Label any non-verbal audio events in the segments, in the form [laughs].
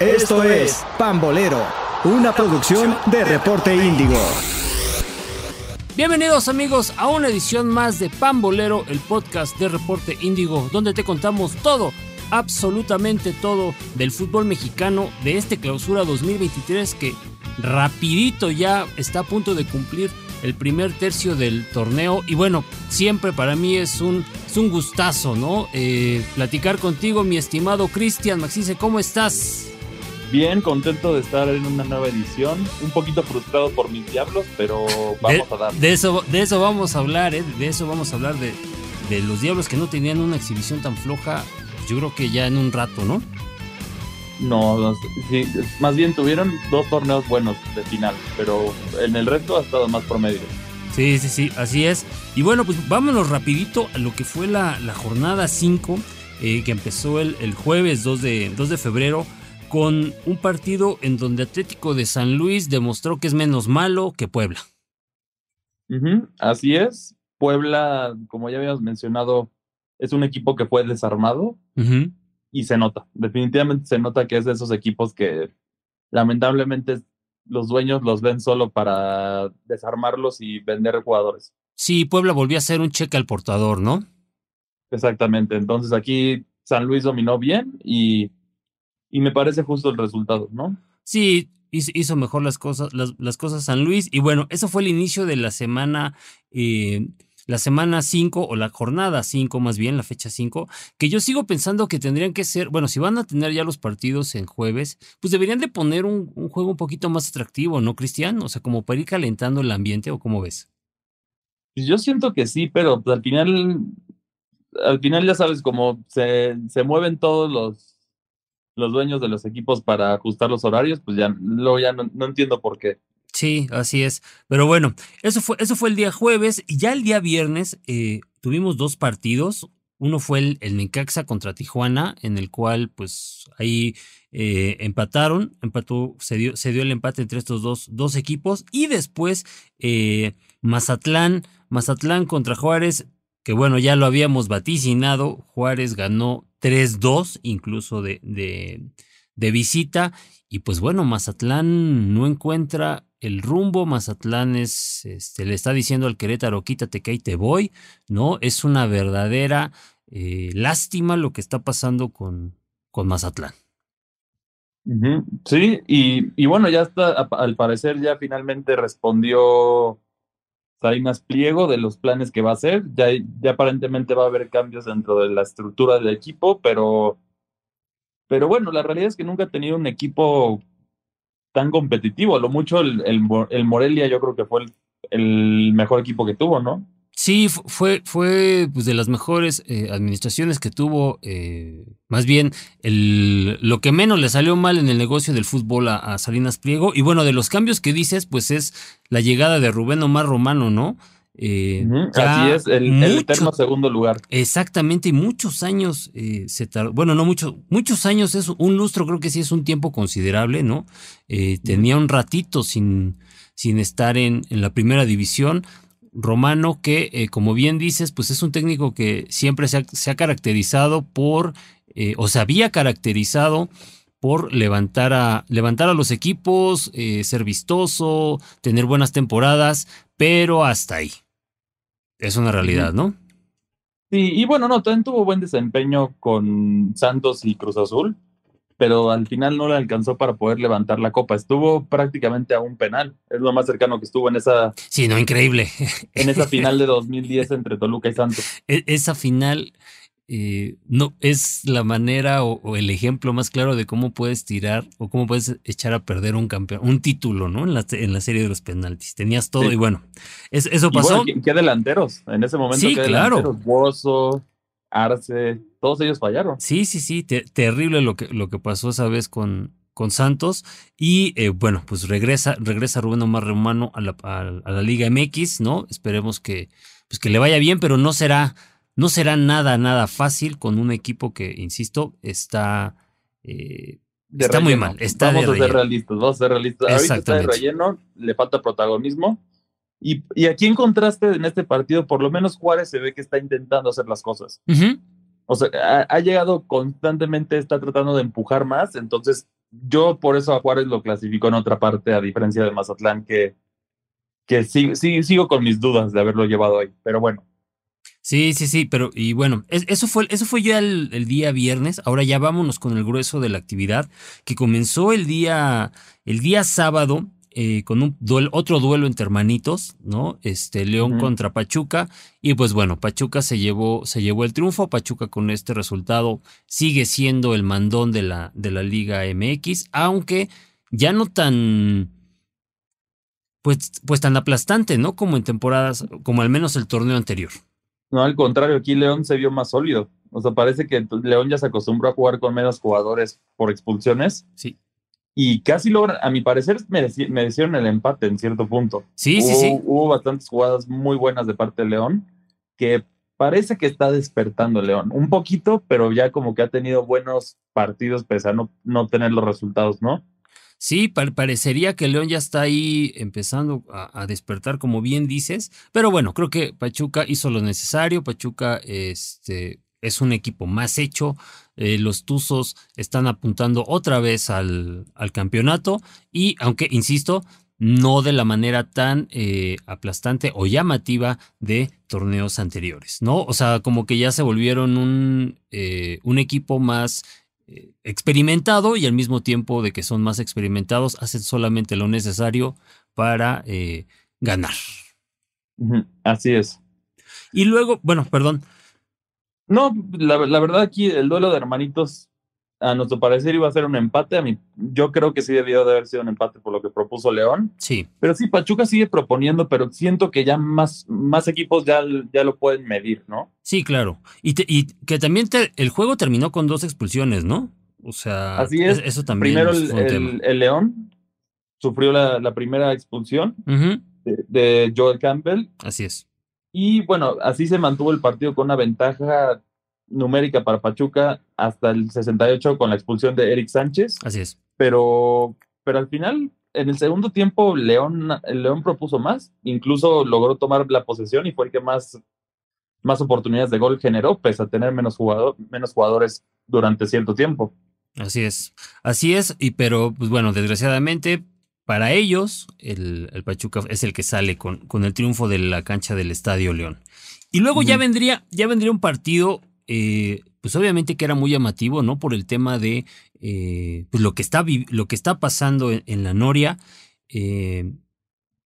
Esto es Pambolero, una producción de Reporte Índigo. Bienvenidos amigos a una edición más de Pambolero, el podcast de Reporte Índigo, donde te contamos todo, absolutamente todo del fútbol mexicano de este clausura 2023 que rapidito ya está a punto de cumplir el primer tercio del torneo. Y bueno, siempre para mí es un, es un gustazo, ¿no? Eh, platicar contigo, mi estimado Cristian Maxice, ¿cómo estás? Bien, contento de estar en una nueva edición. Un poquito frustrado por mis diablos, pero vamos a dar. De eso, de eso vamos a hablar, ¿eh? De eso vamos a hablar de, de los diablos que no tenían una exhibición tan floja. Yo creo que ya en un rato, ¿no? No, sí, más bien tuvieron dos torneos buenos de final, pero en el resto ha estado más promedio. Sí, sí, sí, así es. Y bueno, pues vámonos rapidito a lo que fue la, la jornada 5, eh, que empezó el, el jueves 2 de, 2 de febrero, con un partido en donde Atlético de San Luis demostró que es menos malo que Puebla. Así es. Puebla, como ya habíamos mencionado, es un equipo que fue desarmado y se nota. Definitivamente se nota que es de esos equipos que lamentablemente los dueños los ven solo para desarmarlos y vender jugadores. Sí, Puebla volvió a hacer un cheque al portador, ¿no? Exactamente. Entonces aquí San Luis dominó bien y, y me parece justo el resultado, ¿no? Sí, hizo, mejor las cosas, las, las cosas San Luis. Y bueno, eso fue el inicio de la semana, eh, la semana 5 o la jornada 5 más bien, la fecha 5, que yo sigo pensando que tendrían que ser, bueno, si van a tener ya los partidos en jueves, pues deberían de poner un, un juego un poquito más atractivo, ¿no, Cristian? O sea, como para ir calentando el ambiente o cómo ves. Pues yo siento que sí, pero pues, al final, al final ya sabes, como se, se mueven todos los, los dueños de los equipos para ajustar los horarios, pues ya luego ya no, entiendo por qué. Sí, así es. Pero bueno, eso fue, eso fue el día jueves. Y ya el día viernes eh, tuvimos dos partidos. Uno fue el, el Necaxa contra Tijuana, en el cual, pues, ahí eh, empataron. Empató, se dio, se dio el empate entre estos dos, dos equipos. Y después, eh, Mazatlán, Mazatlán contra Juárez, que bueno, ya lo habíamos vaticinado. Juárez ganó 3-2, incluso de, de, de visita. Y pues bueno, Mazatlán no encuentra el rumbo. Mazatlán es, este, le está diciendo al Querétaro, quítate que ahí te voy. No, es una verdadera eh, lástima lo que está pasando con, con Mazatlán. Sí, y, y bueno, ya está, al parecer ya finalmente respondió Salinas Pliego de los planes que va a hacer. Ya, aparentemente va a haber cambios dentro de la estructura del equipo, pero, pero bueno, la realidad es que nunca ha tenido un equipo tan competitivo. A lo mucho el, el Morelia yo creo que fue el, el mejor equipo que tuvo, ¿no? Sí, fu- fue, fue pues, de las mejores eh, administraciones que tuvo, eh, más bien el, lo que menos le salió mal en el negocio del fútbol a, a Salinas Pliego. Y bueno, de los cambios que dices, pues es la llegada de Rubén Omar Romano, ¿no? Eh, ya Así es, el, el mucho- eterno segundo lugar. Exactamente, y muchos años eh, se tardó, bueno, no muchos, muchos años es un lustro, creo que sí es un tiempo considerable, ¿no? Eh, tenía un ratito sin, sin estar en, en la primera división. Romano, que eh, como bien dices, pues es un técnico que siempre se ha, se ha caracterizado por, eh, o se había caracterizado por levantar a, levantar a los equipos, eh, ser vistoso, tener buenas temporadas, pero hasta ahí. Es una realidad, ¿no? Sí, y bueno, no, también tuvo buen desempeño con Santos y Cruz Azul, pero al final no le alcanzó para poder levantar la copa. Estuvo prácticamente a un penal. Es lo más cercano que estuvo en esa, Sí, no, increíble. en esa [laughs] final de 2010 entre Toluca y Santos. E- Esa final eh, no es la manera o, o el ejemplo más claro de cómo puedes tirar o cómo puedes echar a perder un campeón, un título, ¿no? En la, en la serie de los penaltis. Tenías todo Sí. y bueno, es- eso Y pasó. bueno, ¿qué, qué delanteros? En ese momento, Sí, ¿qué claro. delanteros? Bozo, Arce, todos ellos fallaron. Sí, sí, sí, te- terrible lo que, lo que pasó esa vez con, con Santos. Y eh, bueno, pues regresa, regresa Rubén Omar Romano a la, a, a la Liga MX, ¿no? Esperemos que, pues que le vaya bien, pero no será, no será nada, nada fácil con un equipo que, insisto, está, eh, está muy mal. Está vamos de a ser realistas, vamos a ser realistas. Ahorita está de Exactamente. relleno, le falta protagonismo. Y, y aquí en contraste en este partido, por lo menos Juárez se ve que está intentando hacer las cosas. O sea, ha, ha llegado constantemente, está tratando de empujar más, entonces yo por eso a Juárez lo clasifico en otra parte, a diferencia de Mazatlán, que, que sí, sí, sigo con mis dudas de haberlo llevado ahí. Pero bueno, Sí, sí, sí, pero y bueno, eso fue, eso fue ya el, día viernes. Ahora ya vámonos con el grueso de la actividad que comenzó el día, el día sábado eh, con un otro duelo entre hermanitos, ¿no? Este León contra Pachuca y pues bueno, Pachuca se llevó, se llevó el triunfo. Pachuca con este resultado sigue siendo el mandón de la, de la Liga MX, aunque ya no tan pues, pues tan aplastante, ¿no? Como en temporadas, como al menos el torneo anterior. No, al contrario, aquí León se vio más sólido. O sea, parece que León ya se acostumbró a jugar con menos jugadores por expulsiones. Sí. Y casi logran, a mi parecer, merecieron el empate en cierto punto. Sí, sí, sí. Hubo bastantes jugadas muy buenas de parte de León, que parece que está despertando León. Un poquito, pero ya como que ha tenido buenos partidos pese a no, no tener los resultados, ¿no? Sí, parecería que León ya está ahí empezando a, despertar, como bien dices, pero bueno, creo que Pachuca hizo lo necesario, Pachuca este, es un equipo más hecho, eh, los Tuzos están apuntando otra vez al, al, campeonato y aunque, insisto, no de la manera tan eh, aplastante o llamativa de torneos anteriores, ¿no? O sea, como que ya se volvieron un, eh, un equipo más experimentado y al mismo tiempo de que son más experimentados, hacen solamente lo necesario para ganar. Así es. Y luego, bueno, perdón. No, la, la, verdad aquí el duelo de hermanitos a nuestro parecer iba a ser un empate. A mí, yo creo que sí debió de haber sido un empate por lo que propuso León. Sí. Pero sí, Pachuca sigue proponiendo, pero siento que ya más, más equipos ya, ya lo pueden medir, ¿no? Sí, claro. Y, y que también el juego terminó con dos expulsiones, ¿no? O sea, Así es. eso también. Primero el, el, León sufrió la, la primera expulsión de, de Joel Campbell. Así es. Y bueno, así se mantuvo el partido con una ventaja numérica para Pachuca hasta el 68 con la expulsión de Eric Sánchez. Así es. Pero, pero al final, en el segundo tiempo, León, León propuso más, incluso logró tomar la posesión y fue el que más, más oportunidades de gol generó, pese a tener menos, jugador, menos jugadores durante cierto tiempo. Así es, así es, y pero pues bueno, desgraciadamente para ellos el, el Pachuca es el que sale con, con, el triunfo de la cancha del Estadio León. Y luego ya vendría, ya vendría un partido eh, pues obviamente que era muy llamativo, ¿no? Por el tema de eh, pues lo, que está, lo que está pasando en, la Noria. Eh,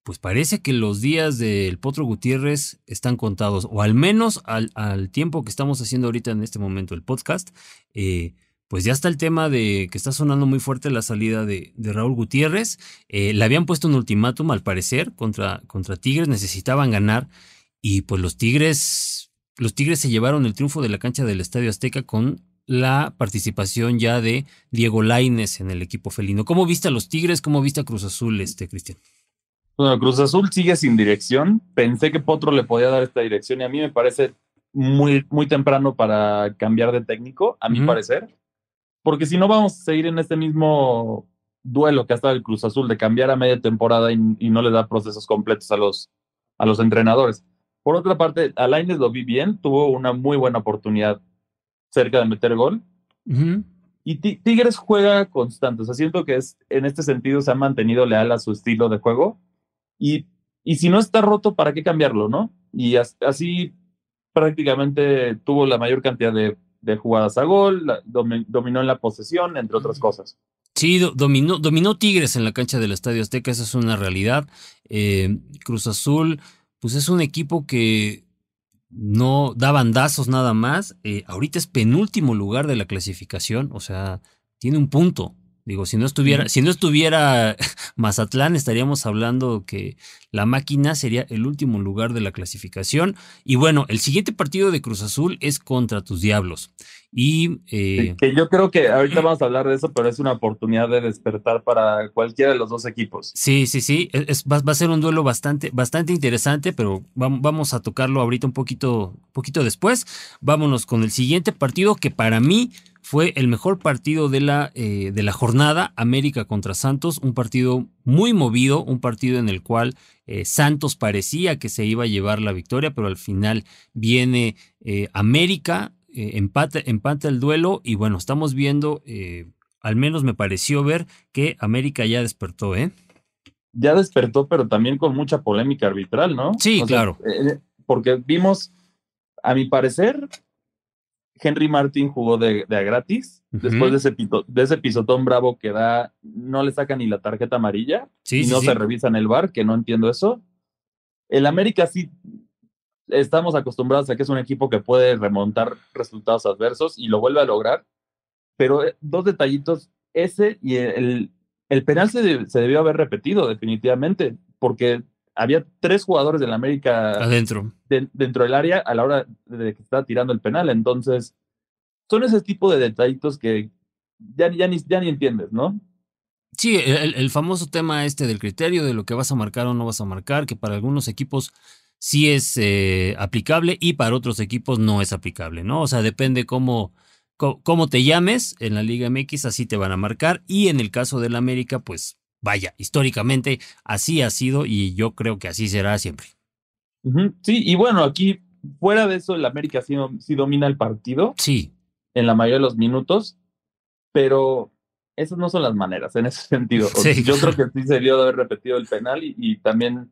pues parece que los días del Potro Gutiérrez están contados, o al menos al, al, tiempo que estamos haciendo ahorita en este momento el podcast, pues ya está el tema de que está sonando muy fuerte la salida de, de Raúl Gutiérrez. le habían puesto un ultimátum al parecer contra, contra Tigres, necesitaban ganar y pues los Tigres los Tigres se llevaron el triunfo de la cancha del Estadio Azteca con la participación ya de Diego Laines en el equipo felino. ¿Cómo viste a los Tigres? ¿Cómo viste a Cruz Azul, este Cristian? Bueno, Cruz Azul sigue sin dirección. Pensé que Potro le podía dar esta dirección y a mí me parece muy, muy temprano para cambiar de técnico, a mi parecer. Porque si no vamos a seguir en este mismo duelo que ha estado el Cruz Azul de cambiar a media temporada y, y no le da procesos completos a los, a los entrenadores. Por otra parte, Alaines lo vi bien, tuvo una muy buena oportunidad cerca de meter gol. Y Tigres juega constante, o sea, siento que es, en este sentido se ha mantenido leal a su estilo de juego. Y, y si no está roto, ¿para qué cambiarlo, no? Y así prácticamente tuvo la mayor cantidad de, jugadas a gol, dominó en la posesión, entre otras cosas. Sí, dominó, dominó Tigres en la cancha del Estadio Azteca, esa es una realidad. Eh, Cruz Azul pues es un equipo que no da bandazos nada más. Eh, ahorita es penúltimo lugar de la clasificación, o sea, tiene un punto. Digo, si no estuviera, si no estuviera [laughs] Mazatlán, estaríamos hablando que la máquina sería el último lugar de la clasificación. Y bueno, el siguiente partido de Cruz Azul es contra tus Diablos. Y eh, que yo creo que ahorita vamos a hablar de eso, pero es una oportunidad de despertar para cualquiera de los dos equipos. Sí, sí, sí. Es, va, a ser un duelo bastante, bastante interesante, pero vamos a tocarlo ahorita un poquito, poquito después. Vámonos con el siguiente partido que para mí fue el mejor partido de la, eh, de la jornada, América contra Santos, un partido muy movido, un partido en el cual eh, Santos parecía que se iba a llevar la victoria, pero al final viene eh, América, empata, empata, el duelo y bueno, estamos viendo al menos me pareció ver que América ya despertó, ¿eh? Ya despertó, pero también con mucha polémica arbitral, ¿no? Sí, claro. Eh, porque vimos, a mi parecer, Henry Martin jugó de, de a gratis. Después de ese, de ese pisotón bravo que da, no le saca ni la tarjeta amarilla y no se revisa en el bar, que no entiendo eso. El América sí estamos acostumbrados a que es un equipo que puede remontar resultados adversos y lo vuelve a lograr. Pero eh, dos detallitos, ese y el, el penal se, se debió haber repetido definitivamente, porque había tres jugadores del América adentro dentro del área a la hora de que estaba tirando el penal. Entonces, son ese tipo de detallitos que ya, ya, ni, ya ni entiendes, ¿no? Sí, el, famoso tema este del criterio de lo que vas a marcar o no vas a marcar, que para algunos equipos sí es eh, aplicable y para otros equipos no es aplicable, ¿no? O sea, depende cómo, cómo, te llames en la Liga MX, así te van a marcar y en el caso del América, pues vaya, históricamente así ha sido y yo creo que así será siempre. Sí, y bueno, aquí fuera de eso, el América sí, sí domina el partido. Sí. En la mayoría de los minutos, pero esas no son las maneras en ese sentido. Yo creo que sí se debió de haber repetido el penal y, también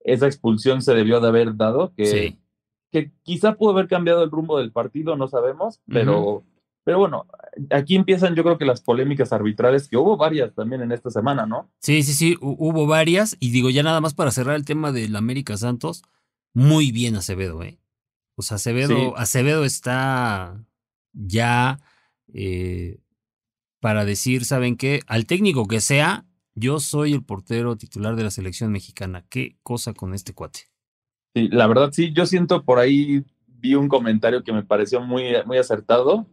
esa expulsión se debió de haber dado, que, que quizá pudo haber cambiado el rumbo del partido, no sabemos, pero, pero bueno, aquí empiezan yo creo que las polémicas arbitrales, que hubo varias también en esta semana, ¿no? Sí, sí, sí, hubo varias, y digo ya nada más para cerrar el tema del América Santos, muy bien Acevedo, ¿eh? O sea, Acevedo, Acevedo está ya... Eh, para decir, ¿saben qué? Al técnico que sea, yo soy el portero titular de la selección mexicana. ¿Qué cosa con este cuate? Sí, la verdad sí, yo siento por ahí, vi un comentario que me pareció muy, muy acertado,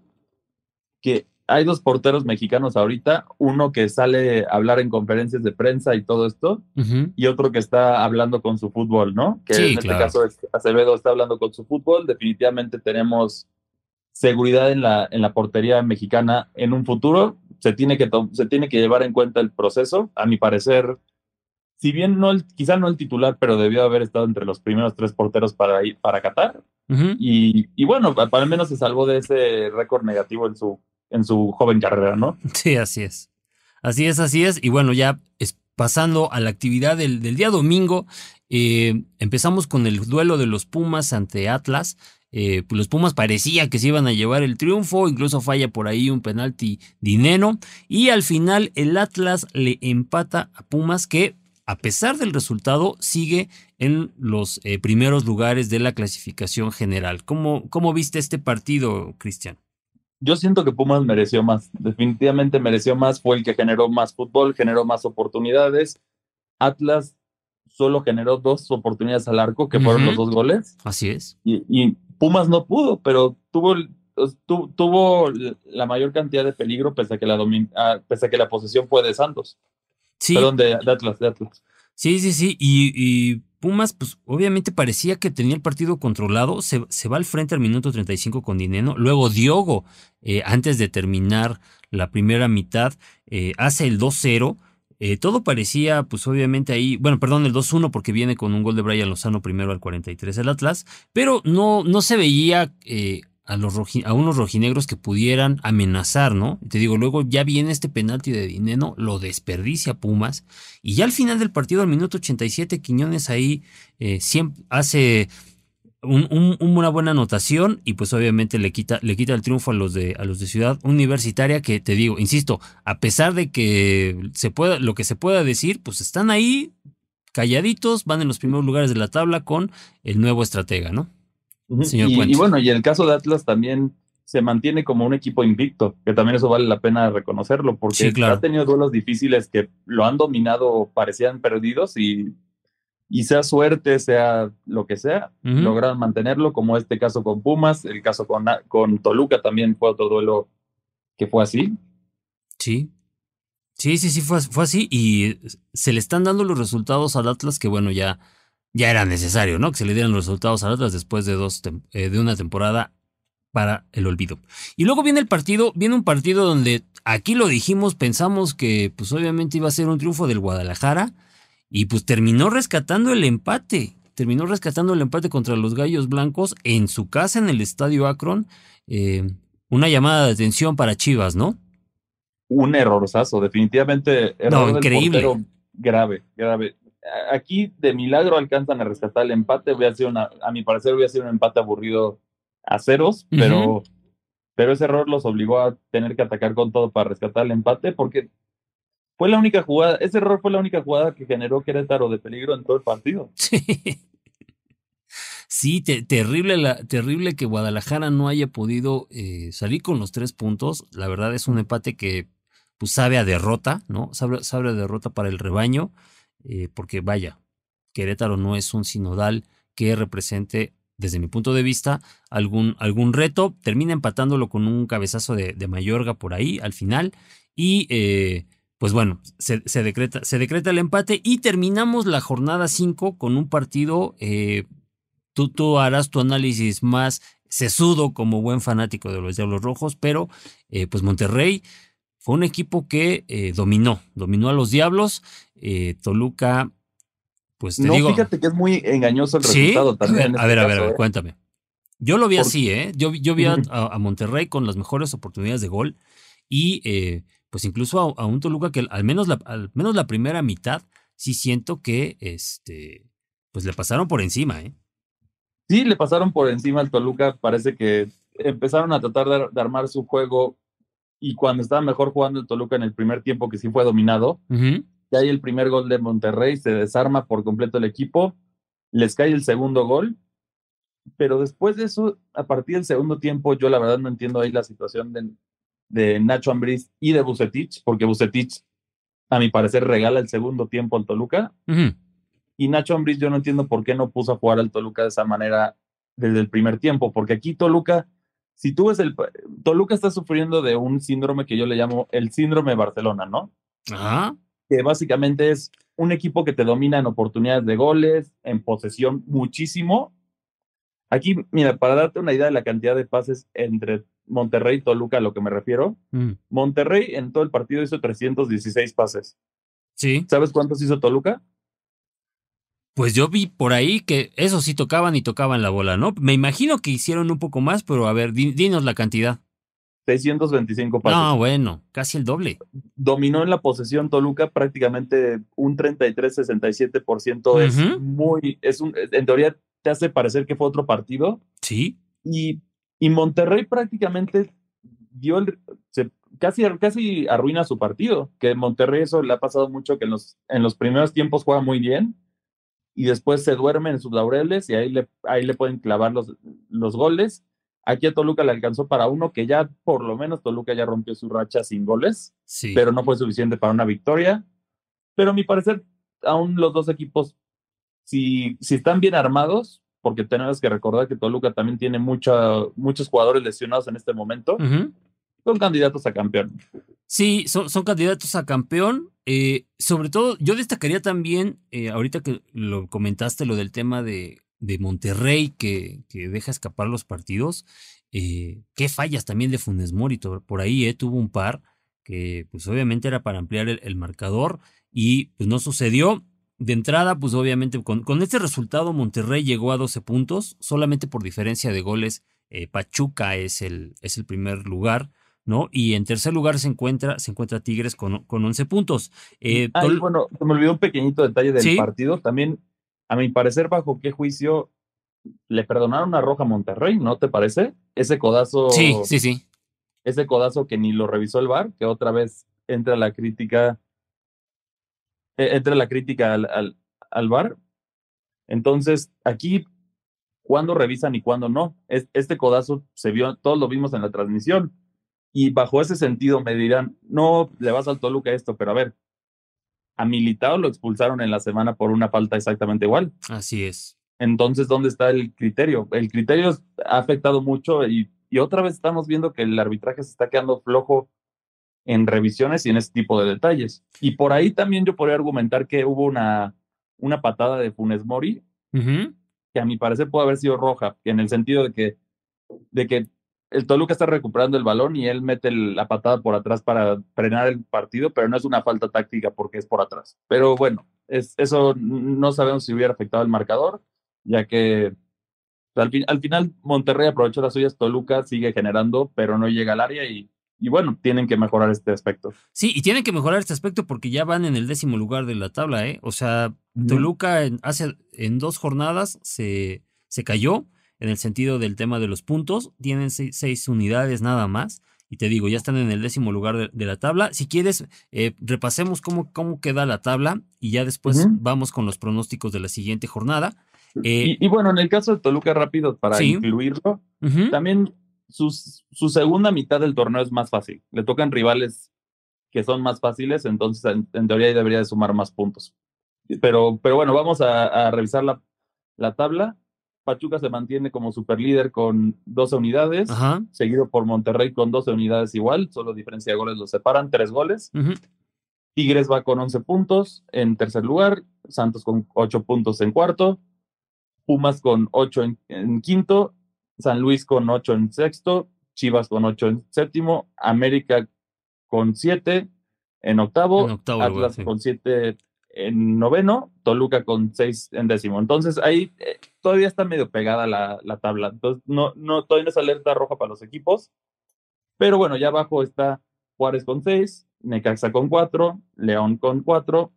que hay dos porteros mexicanos ahorita, uno que sale a hablar en conferencias de prensa y todo esto, y otro que está hablando con su fútbol, ¿no? Que en este caso es Acevedo está hablando con su fútbol, definitivamente tenemos seguridad en la, en la portería mexicana en un futuro. Se tiene, que se tiene que llevar en cuenta el proceso. A mi parecer, si bien no el, quizá no el titular, pero debió haber estado entre los primeros tres porteros para ir para Qatar. y, y, bueno, al menos se salvó de ese récord negativo en su, en su joven carrera, ¿no? Sí, así es. Así es, así es. Y bueno, ya es, pasando a la actividad del, día domingo, eh, empezamos con el duelo de los Pumas ante Atlas. Eh, pues los Pumas parecía que se iban a llevar el triunfo, incluso falla por ahí un penalti dinero y al final el Atlas le empata a Pumas que a pesar del resultado sigue en los eh, primeros lugares de la clasificación general. ¿Cómo, cómo viste este partido, Cristian? Yo siento que Pumas mereció más, definitivamente mereció más, fue el que generó más fútbol, generó más oportunidades. Atlas solo generó dos oportunidades al arco, que fueron los dos goles. Así es. y, Pumas no pudo, pero tuvo, tuvo la mayor cantidad de peligro pese a que la, pese a que la posesión fue de Santos. Sí. Perdón, de, Atlas, de Atlas. Sí, sí, sí. Y, Pumas, pues obviamente parecía que tenía el partido controlado. Se, va al frente al minuto 35 con Dineno. Luego Diogo, eh, antes de terminar la primera mitad, eh, hace el 2-0. Eh, todo parecía, pues obviamente ahí, bueno, perdón, el 2-1 porque viene con un gol de Brian Lozano primero al 43 el Atlas, pero no, no se veía eh, a, los a unos rojinegros que pudieran amenazar, ¿no? Te digo, luego ya viene este penalti de Dineno, lo desperdicia Pumas, y ya al final del partido, al minuto 87, Quiñones ahí eh, siempre hace una buena anotación y pues obviamente le quita, le quita el triunfo a los de a los de Ciudad Universitaria que te digo, insisto, a pesar de que se pueda, lo que se pueda decir, pues están ahí calladitos, van en los primeros lugares de la tabla con el nuevo estratega, ¿no? Y, y, bueno, y en el caso de Atlas también se mantiene como un equipo invicto, que también eso vale la pena reconocerlo, porque ha tenido duelos difíciles que lo han dominado, parecían perdidos y y sea suerte, sea lo que sea, logran mantenerlo, como este caso con Pumas, el caso con, con Toluca también fue otro duelo que fue así. Sí. Sí, sí, sí, fue, fue así y se le están dando los resultados al Atlas que bueno, ya, ya era necesario, ¿no? Que se le dieran los resultados al Atlas después de, dos eh, de una temporada para el olvido. Y luego viene el partido, viene un partido donde aquí lo dijimos, pensamos que pues obviamente iba a ser un triunfo del Guadalajara, y pues terminó rescatando el empate. Terminó rescatando el empate contra los Gallos Blancos en su casa en el Estadio Akron. Eh, una llamada de atención para Chivas, ¿no? un errorzazo, definitivamente error no, increíble. grave, grave. Aquí de milagro alcanzan a rescatar el empate, a sido una, a mi parecer hubiera sido un empate aburrido a ceros, pero, pero ese error los obligó a tener que atacar con todo para rescatar el empate, porque fue la única jugada, ese error fue la única jugada que generó Querétaro de peligro en todo el partido. [laughs] Sí. Sí, terrible, la, terrible que Guadalajara no haya podido eh, salir con los tres puntos. La verdad es un empate que pues, sabe a derrota, ¿no? Sabe, sabe a derrota para el rebaño, eh, porque vaya, Querétaro no es un sinodal que represente, desde mi punto de vista, algún, algún reto. Termina empatándolo con un cabezazo de, Mayorga por ahí al final. Y eh, pues bueno, se, decreta, se decreta el empate y terminamos la jornada 5 con un partido Tú, harás tu análisis más sesudo como buen fanático de los Diablos Rojos, pero eh, pues Monterrey fue un equipo que eh, dominó, dominó a los Diablos. Eh, Toluca, pues te no, digo. Fíjate que es muy engañoso el resultado también. A ver, a ver, a ver, cuéntame. Yo lo vi así, ¿eh? Yo, yo vi a, Monterrey con las mejores oportunidades de gol y pues incluso a, un Toluca que al menos la, al menos la primera mitad sí siento que este pues le pasaron por encima, ¿eh? Sí, le pasaron por encima al Toluca. Parece que empezaron a tratar de, armar su juego y cuando estaba mejor jugando el Toluca en el primer tiempo, que sí fue dominado, ya hay el primer gol de Monterrey, se desarma por completo el equipo, les cae el segundo gol, pero después de eso, a partir del segundo tiempo, yo la verdad no entiendo ahí la situación de, de Nacho Ambriz y de Bucetich, porque Bucetich, a mi parecer, regala el segundo tiempo al Toluca. Y Nacho Ambriz, yo no entiendo por qué no puso a jugar al Toluca de esa manera desde el primer tiempo, porque aquí Toluca, si tú ves el. Toluca está sufriendo de un síndrome que yo le llamo el síndrome de Barcelona, ¿no? Ajá. Que básicamente es un equipo que te domina en oportunidades de goles, en posesión muchísimo. Aquí, mira, para darte una idea de la cantidad de pases entre Monterrey y Toluca, a lo que me refiero, mm. Monterrey en todo el partido hizo 316 pases. Sí. ¿Sabes cuántos hizo Toluca? Pues yo vi por ahí que eso sí tocaban y tocaban la bola, ¿no? Me imagino que hicieron un poco más, pero a ver, dinos la cantidad. 625 pases. No, bueno, casi el doble. Dominó en la posesión Toluca prácticamente un 33-67%. Es muy, es un, en teoría te hace parecer que fue otro partido. Sí. Y, y Monterrey prácticamente dio el, se, casi, casi arruina su partido. Que Monterrey eso le ha pasado mucho que en los, en los primeros tiempos juega muy bien y después se duermen en sus laureles y ahí le, ahí le pueden clavar los, los goles. Aquí a Toluca le alcanzó para uno que ya, por lo menos, Toluca ya rompió su racha sin goles, sí. pero no fue suficiente para una victoria. Pero a mi parecer, aún los dos equipos, si, si están bien armados, porque tenemos que recordar que Toluca también tiene mucha, muchos jugadores lesionados en este momento, son candidatos a campeón. Sí, son, son candidatos a campeón. Eh, sobre todo, yo destacaría también, eh, ahorita que lo comentaste, lo del tema de, de Monterrey que, que, deja escapar los partidos. Eh, qué fallas también de Funes Mori. Por ahí eh, tuvo un par que pues obviamente era para ampliar el, marcador y pues no sucedió. De entrada, pues obviamente con, con, este resultado Monterrey llegó a 12 puntos, solamente por diferencia de goles. Pachuca es el, es el primer lugar. ¿No? Y en tercer lugar se encuentra, se encuentra Tigres con, con 11 puntos. Eh, bueno, se me olvidó un pequeñito detalle del partido. También, a mi parecer, bajo qué juicio le perdonaron a Roja Monterrey, ¿no te parece? Ese codazo. Sí, sí, sí. Ese codazo que ni lo revisó el VAR, que otra vez entra la crítica. E, entra la crítica al, al, al VAR. Entonces, aquí, ¿cuándo revisan y cuándo no? este codazo se vio, todos lo vimos en la transmisión y bajo ese sentido me dirán, no, le vas al Toluca esto, pero a ver, a Militao lo expulsaron en la semana por una falta exactamente igual. Así es. Entonces, ¿dónde está el criterio? El criterio ha afectado mucho y, y otra vez estamos viendo que el arbitraje se está quedando flojo en revisiones y en ese tipo de detalles. Y por ahí también yo podría argumentar que hubo una, una patada de Funes Mori, que a mi parecer puede haber sido roja, en el sentido de que, de que el Toluca está recuperando el balón y él mete la patada por atrás para frenar el partido, pero no es una falta táctica porque es por atrás. Pero bueno, es, eso no sabemos si hubiera afectado el marcador, ya que al, final Monterrey aprovechó las suyas, Toluca sigue generando, pero no llega al área y y bueno, tienen que mejorar este aspecto. Sí, y tienen que mejorar este aspecto porque ya van en el décimo lugar de la tabla, ¿eh? O sea, Toluca en, hace, en dos jornadas se, se cayó en el sentido del tema de los puntos, tienen seis, unidades nada más. Y te digo, ya están en el décimo lugar de, la tabla. Si quieres, eh, repasemos cómo, cómo queda la tabla y ya después vamos con los pronósticos de la siguiente jornada. Eh, y, bueno, en el caso de Toluca, rápido para incluirlo, también su segunda mitad del torneo es más fácil. Le tocan rivales que son más fáciles, entonces en, teoría debería de sumar más puntos. Pero, pero bueno, vamos a, revisar la, la tabla. Pachuca se mantiene como superlíder con 12 unidades, seguido por Monterrey con 12 unidades igual, solo diferencia de goles los separan, tres goles. Tigres va con 11 puntos en tercer lugar, Santos con 8 puntos en cuarto, Pumas con 8 en, quinto, San Luis con 8 en sexto, Chivas con 8 en séptimo, América con 7 en octavo, Atlas con 7 en noveno, Toluca con 6 en décimo. Entonces ahí eh, todavía está medio pegada la, la, tabla. Entonces no, no, todavía no es alerta roja para los equipos. Pero bueno, ya abajo está Juárez con 6, Necaxa con 4, León con 4,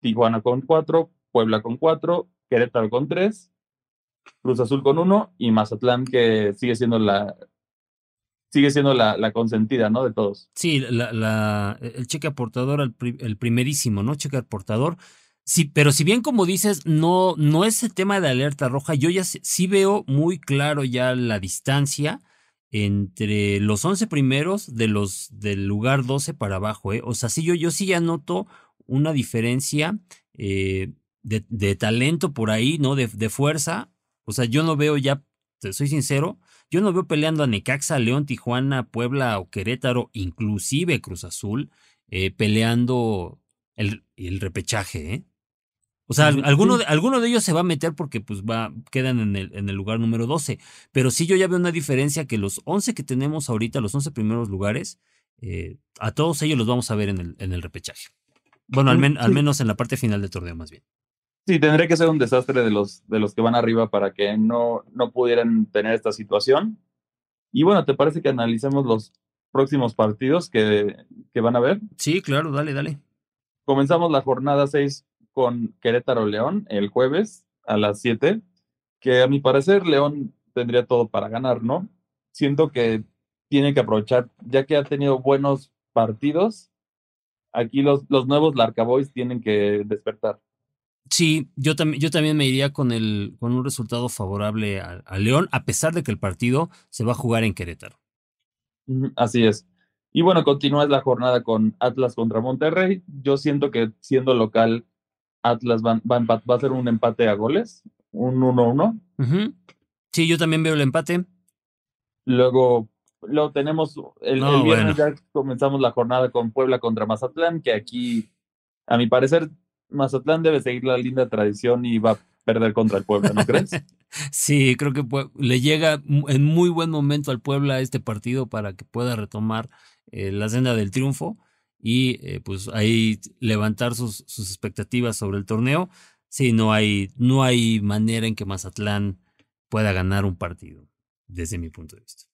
Tijuana con 4, Puebla con 4, Querétaro con 3, Cruz Azul con 1 y Mazatlán que sigue siendo la, sigue siendo la, consentida, ¿no? De todos. Sí, la, la, el cheque aportador, el, primerísimo, ¿no? Cheque aportador. Sí, pero si bien como dices, no, no es el tema de alerta roja, yo ya sí veo muy claro ya la distancia entre los 11 primeros de los del lugar 12 para abajo, ¿eh? O sea, sí, yo, yo sí ya noto una diferencia eh, de, de, talento por ahí, ¿no? De, de fuerza. O sea, yo no veo ya, te soy sincero, yo no veo peleando a Necaxa, León, Tijuana, Puebla o Querétaro, inclusive Cruz Azul, eh, peleando el, el repechaje, ¿eh? O sea, alguno, de, alguno de ellos se va a meter porque pues va, quedan en el, en el lugar número 12. Pero sí yo ya veo una diferencia que los 11 que tenemos ahorita, los 11 primeros lugares, eh, a todos ellos los vamos a ver en el, en el repechaje. Bueno, al, al menos en la parte final del torneo más bien. Sí, tendría que ser un desastre de los, de los que van arriba para que no, no pudieran tener esta situación. Y bueno, ¿te parece que analicemos los próximos partidos que, que van a ver? Sí, claro, dale, dale. Comenzamos la jornada 6 con Querétaro León el jueves a las 7, que a mi parecer León tendría todo para ganar, ¿no? Siento que tiene que aprovechar, ya que ha tenido buenos partidos, aquí los, los nuevos Larcaboys tienen que despertar. Sí, yo, también yo también me iría con, el, con un resultado favorable a, León, a pesar de que el partido se va a jugar en Querétaro. Así es. Y bueno, continúa la jornada con Atlas contra Monterrey. Yo siento que siendo local, Atlas va, va, a ser un empate a goles, un 1-1. Sí, yo también veo el empate. Luego, lo tenemos el, viernes ya comenzamos la jornada con Puebla contra Mazatlán, que aquí, a mi parecer, Mazatlán debe seguir la linda tradición y va a perder contra el Puebla, ¿no crees? [laughs] sí, creo que le llega en muy buen momento al Puebla este partido para que pueda retomar eh, la senda del triunfo y eh, pues ahí levantar sus, sus, expectativas sobre el torneo. Sí, no hay, no hay manera en que Mazatlán pueda ganar un partido, desde mi punto de vista.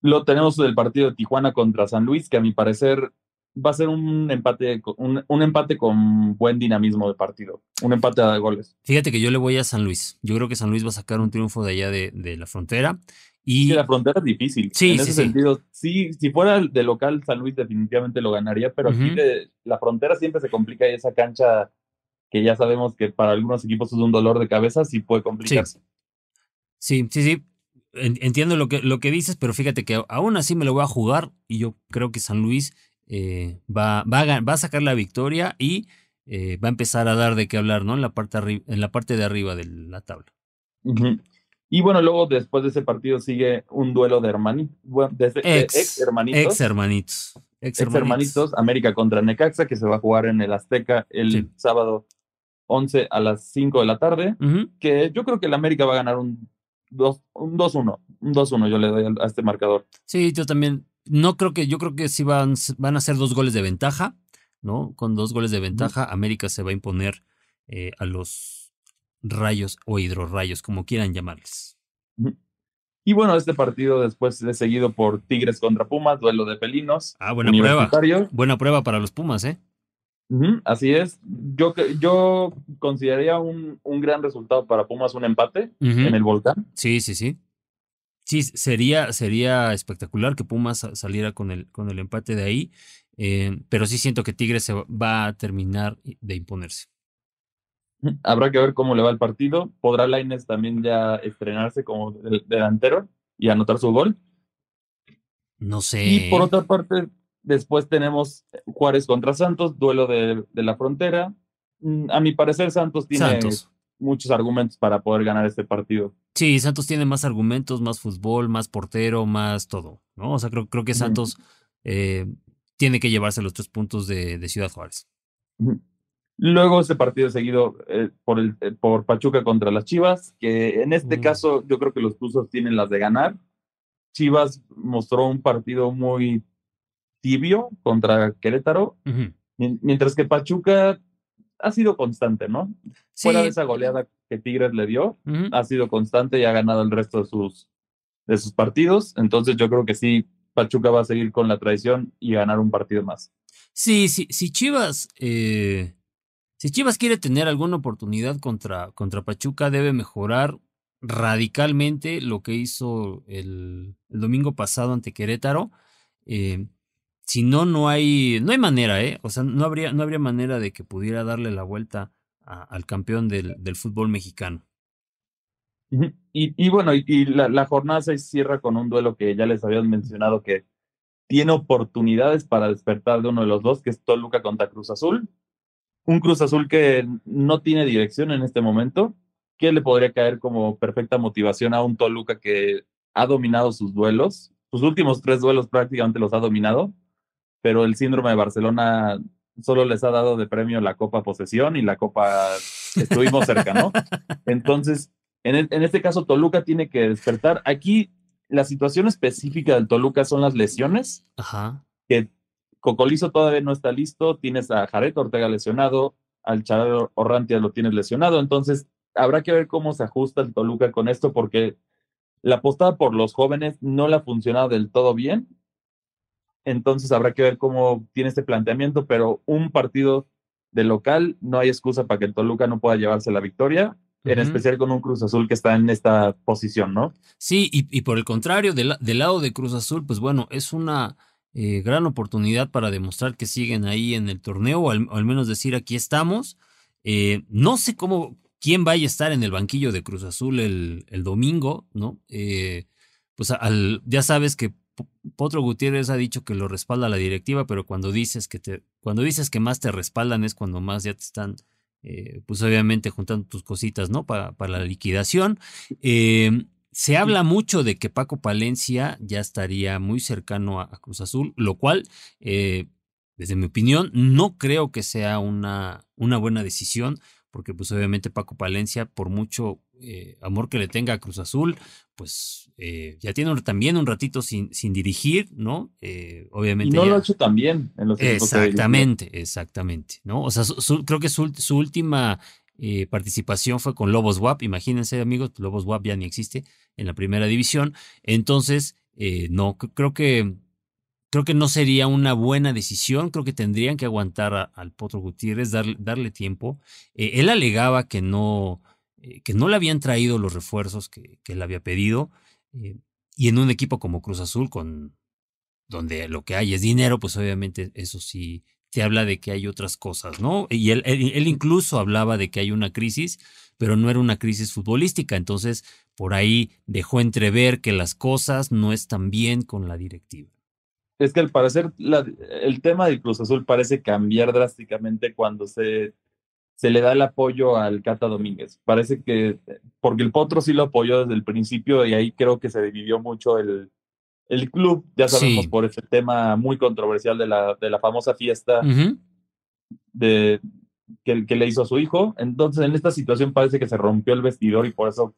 Lo tenemos del partido de Tijuana contra San Luis, que a mi parecer va a ser un empate, un, un, empate con buen dinamismo de partido, un empate de goles. Fíjate que yo le voy a San Luis. Yo creo que San Luis va a sacar un triunfo de allá de, de la frontera. Y la frontera es difícil. Sí, en ese sentido, sí. si fuera de local, San Luis definitivamente lo ganaría, pero aquí de, la frontera siempre se complica y esa cancha que ya sabemos que para algunos equipos es un dolor de cabeza, sí puede complicarse. Sí, sí, sí. Entiendo lo que, lo que dices, pero fíjate que aún así me lo voy a jugar y yo creo que San Luis eh, va, va, a, va, a, sacar la victoria y eh, va a empezar a dar de qué hablar, ¿no? En la parte, en la parte de arriba de la tabla. Y bueno, luego después de ese partido sigue un duelo de hermanitos, ex, hermanitos. Ex hermanitos. Ex hermanitos. América contra Necaxa, que se va a jugar en el Azteca el sábado 11 a las 5 de la tarde. Que yo creo que el América va a ganar un 2-1. Un 2-1 yo le doy a este marcador. Sí, yo también no creo que, yo creo que sí van, van a ser dos goles de ventaja, ¿no? Con dos goles de ventaja, América se va a imponer eh, a los rayos o hidrorrayos, como quieran llamarles. Y bueno, este partido después es seguido por Tigres contra Pumas, duelo de pelinos. Ah, buena prueba. Buena prueba para los Pumas, ¿eh? así es. Yo, yo consideraría un, un gran resultado para Pumas un empate en el volcán. Sí, sí, sí. Sí, sería, sería espectacular que Pumas saliera con el, con el empate de ahí, eh, pero sí siento que Tigres se va a terminar de imponerse. [laughs] Habrá que ver cómo le va el partido. ¿Podrá Laines también ya estrenarse como delantero y anotar su gol? No sé. Y por otra parte, después tenemos Juárez contra Santos, duelo de, de la frontera. Mm, a mi parecer, Santos tiene Santos muchos argumentos para poder ganar este partido. Sí, Santos tiene más argumentos, más fútbol, más portero, más todo, ¿no? O sea, creo, creo que Santos eh, tiene que llevarse los tres puntos de, Ciudad Juárez. Luego este partido seguido eh, por, el, eh, por Pachuca contra las Chivas, que en este caso yo creo que los Tuzos tienen las de ganar. Chivas mostró un partido muy tibio contra Querétaro, mientras que Pachuca ha sido constante, ¿no? Fuera de esa goleada que Tigres le dio, ha sido constante y ha ganado el resto de sus, de sus partidos. Entonces yo creo que sí, Pachuca va a seguir con la tradición y ganar un partido más. Sí, sí, si Chivas, eh, si Chivas quiere tener alguna oportunidad contra, contra Pachuca, debe mejorar radicalmente lo que hizo el, el domingo pasado ante Querétaro. Eh, si no, no hay, no hay manera, ¿eh? O sea, no habría, no habría manera de que pudiera darle la vuelta al campeón del, del, fútbol mexicano. Y, y bueno, y, la, la, jornada se cierra con un duelo que ya les habíamos mencionado que tiene oportunidades para despertar de uno de los dos, que es Toluca contra Cruz Azul. Un Cruz Azul que no tiene dirección en este momento, que le podría caer como perfecta motivación a un Toluca que ha dominado sus duelos. Sus últimos tres duelos prácticamente los ha dominado pero el síndrome de Barcelona solo les ha dado de premio la Copa Posesión y la Copa estuvimos cerca, ¿no? [laughs] Entonces, en, en este caso, Toluca tiene que despertar. Aquí, la situación específica del Toluca son las lesiones. Ajá. Que Cocolizo todavía no está listo, tienes a Jared Ortega lesionado, al Charal Orrantia lo tienes lesionado, entonces habrá que ver cómo se ajusta el Toluca con esto, porque la apostada por los jóvenes no le ha funcionado del todo bien entonces habrá que ver cómo tiene este planteamiento, pero un partido de local, no hay excusa para que el Toluca no pueda llevarse la victoria, en especial con un Cruz Azul que está en esta posición, ¿no? Sí, y, por el contrario, del, lado de Cruz Azul, pues bueno, es una eh, gran oportunidad para demostrar que siguen ahí en el torneo, o al, menos decir aquí estamos. Eh, no sé cómo, quién vaya a estar en el banquillo de Cruz Azul el, el domingo, ¿no? Eh, pues al, ya sabes que Potro Gutiérrez ha dicho que lo respalda la directiva, pero cuando dices que te, cuando dices que más te respaldan es cuando más ya te están, eh, pues obviamente juntando tus cositas, ¿no? Para, para la liquidación. Em, se habla mucho de que Paco Palencia ya estaría muy cercano a, Cruz Azul, lo cual, eh, desde mi opinión, no creo que sea una, una buena decisión porque pues obviamente Paco Palencia, por mucho eh, amor que le tenga a Cruz Azul, pues eh, ya tiene también un ratito sin, sin dirigir, ¿no? Eh, obviamente. Y no lo ha hecho también en los Exactamente, exactamente, ¿no? O sea, creo que su, su última participación fue con Lobos WAP, imagínense amigos, Lobos WAP ya ni existe en la primera división, entonces, no, creo que creo que no sería una buena decisión. Creo que tendrían que aguantar al Potro Gutiérrez, darle, darle tiempo. Eh, él alegaba que no, eh, que no le habían traído los refuerzos que, que él había pedido. Eh, y en un equipo como Cruz Azul, con, donde lo que hay es dinero, pues obviamente eso sí te habla de que hay otras cosas, ¿no? Y él, él incluso hablaba de que hay una crisis, pero no era una crisis futbolística. Entonces, por ahí dejó entrever que las cosas no están bien con la directiva es que al parecer el tema del Cruz Azul parece cambiar drásticamente cuando se, se le da el apoyo al Cata Domínguez. Parece que, porque el Potro sí lo apoyó desde el principio y ahí creo que se dividió mucho el, el club, ya sabemos por ese tema muy controversial de la, de la famosa fiesta de, que, que le hizo a su hijo. Entonces en esta situación parece que se rompió el vestidor y por eso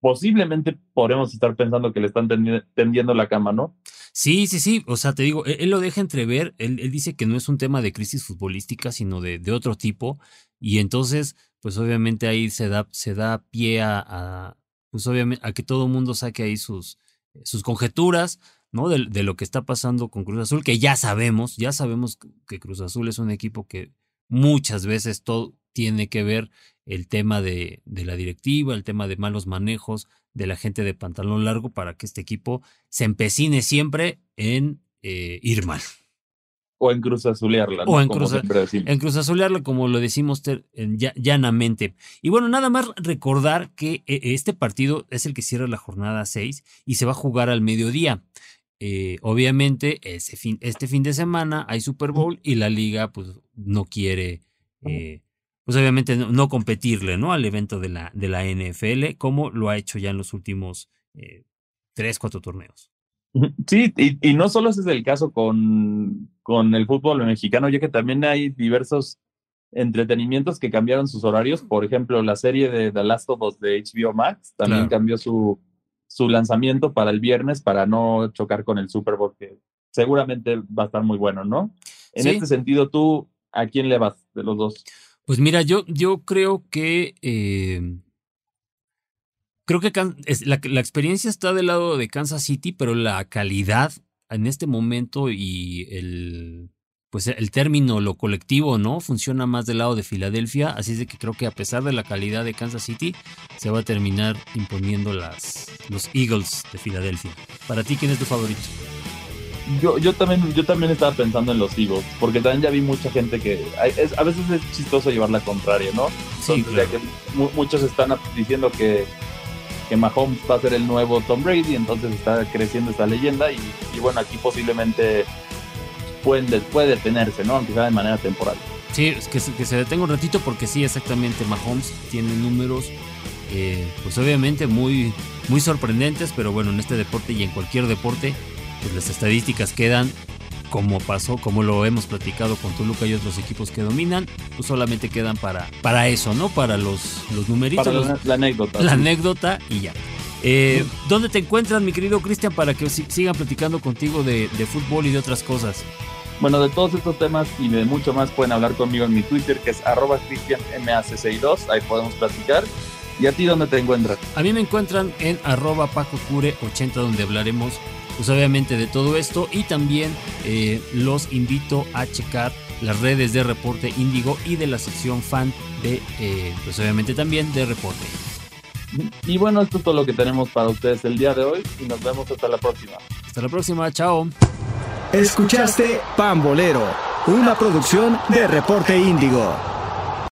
posiblemente podremos estar pensando que le están tendiendo la cama, ¿no? Sí, sí, sí. O sea, te digo, él, lo deja entrever. Él, él, dice que no es un tema de crisis futbolística, sino de, de, otro tipo. Y entonces, pues obviamente ahí se da, se da pie a, pues obviamente, a que todo mundo saque ahí sus, sus conjeturas, ¿no? De, lo que está pasando con Cruz Azul, que ya sabemos, ya sabemos que Cruz Azul es un equipo que muchas veces todo tiene que ver el tema de, de la directiva, el tema de malos manejos de la gente de pantalón largo para que este equipo se empecine siempre en eh, ir mal. O en Cruz Azulearla. ¿no? O en, Cruz, en como lo decimos llanamente. Y bueno, nada más recordar que eh, este partido es el que cierra la jornada 6 y se va a jugar al mediodía. Eh, obviamente, ese fin, este fin de semana hay Super Bowl y la liga pues no quiere, pues obviamente no, competirle ¿no? al evento de la, de la NFL como lo ha hecho ya en los últimos tres, cuatro torneos. Sí, y, no solo ese es el caso con, con el fútbol mexicano, ya que también hay diversos entretenimientos que cambiaron sus horarios. Por ejemplo, la serie de The Last of Us de HBO Max también cambió su, su lanzamiento para el viernes para no chocar con el Super Bowl, que seguramente va a estar muy bueno, ¿no? En este sentido, ¿tú a quién le vas de los dos? Pues mira, yo, yo creo que eh, creo que la, la, experiencia está del lado de Kansas City, pero la calidad en este momento y el pues el término lo colectivo, ¿no? Funciona más del lado de Filadelfia, así es de que creo que a pesar de la calidad de Kansas City, se va a terminar imponiendo las los Eagles de Filadelfia. Para ti, ¿quién es tu favorito? Yo, yo también yo también estaba pensando en los Eagles, porque también ya vi mucha gente que a veces es chistoso llevar la contraria, ¿no? Sí, que muchos están diciendo que que Mahomes va a ser el nuevo Tom Brady, entonces está creciendo esta leyenda y, bueno, aquí posiblemente pueden, puede detenerse, ¿no? Aunque sea de manera temporal. Sí, es que, que se detenga un ratito porque sí, exactamente, Mahomes tiene números, eh, pues obviamente muy, muy sorprendentes, pero bueno, en este deporte y en cualquier deporte, pues las estadísticas quedan como pasó, como lo hemos platicado con Toluca y otros equipos que dominan, pues solamente quedan para, para eso, ¿no? Para los, los numeritos. Para la, anécdota. La anécdota y ya. Eh, ¿Dónde te encuentran, mi querido Cristian, para que sigan platicando contigo de, de, fútbol y de otras cosas? Bueno, de todos estos temas y de mucho más pueden hablar conmigo en mi Twitter, que es arroba cristianmac62, ahí podemos platicar. ¿Y a ti dónde te encuentran? A mí me encuentran en arroba pacocure80, donde hablaremos pues obviamente de todo esto y también eh, los invito a checar las redes de Reporte Índigo y de la sección fan de, eh, pues obviamente también de Reporte. Y bueno, esto es todo lo que tenemos para ustedes el día de hoy y nos vemos hasta la próxima. Hasta la próxima, chao. Escuchaste Pambolero, una producción de Reporte Índigo.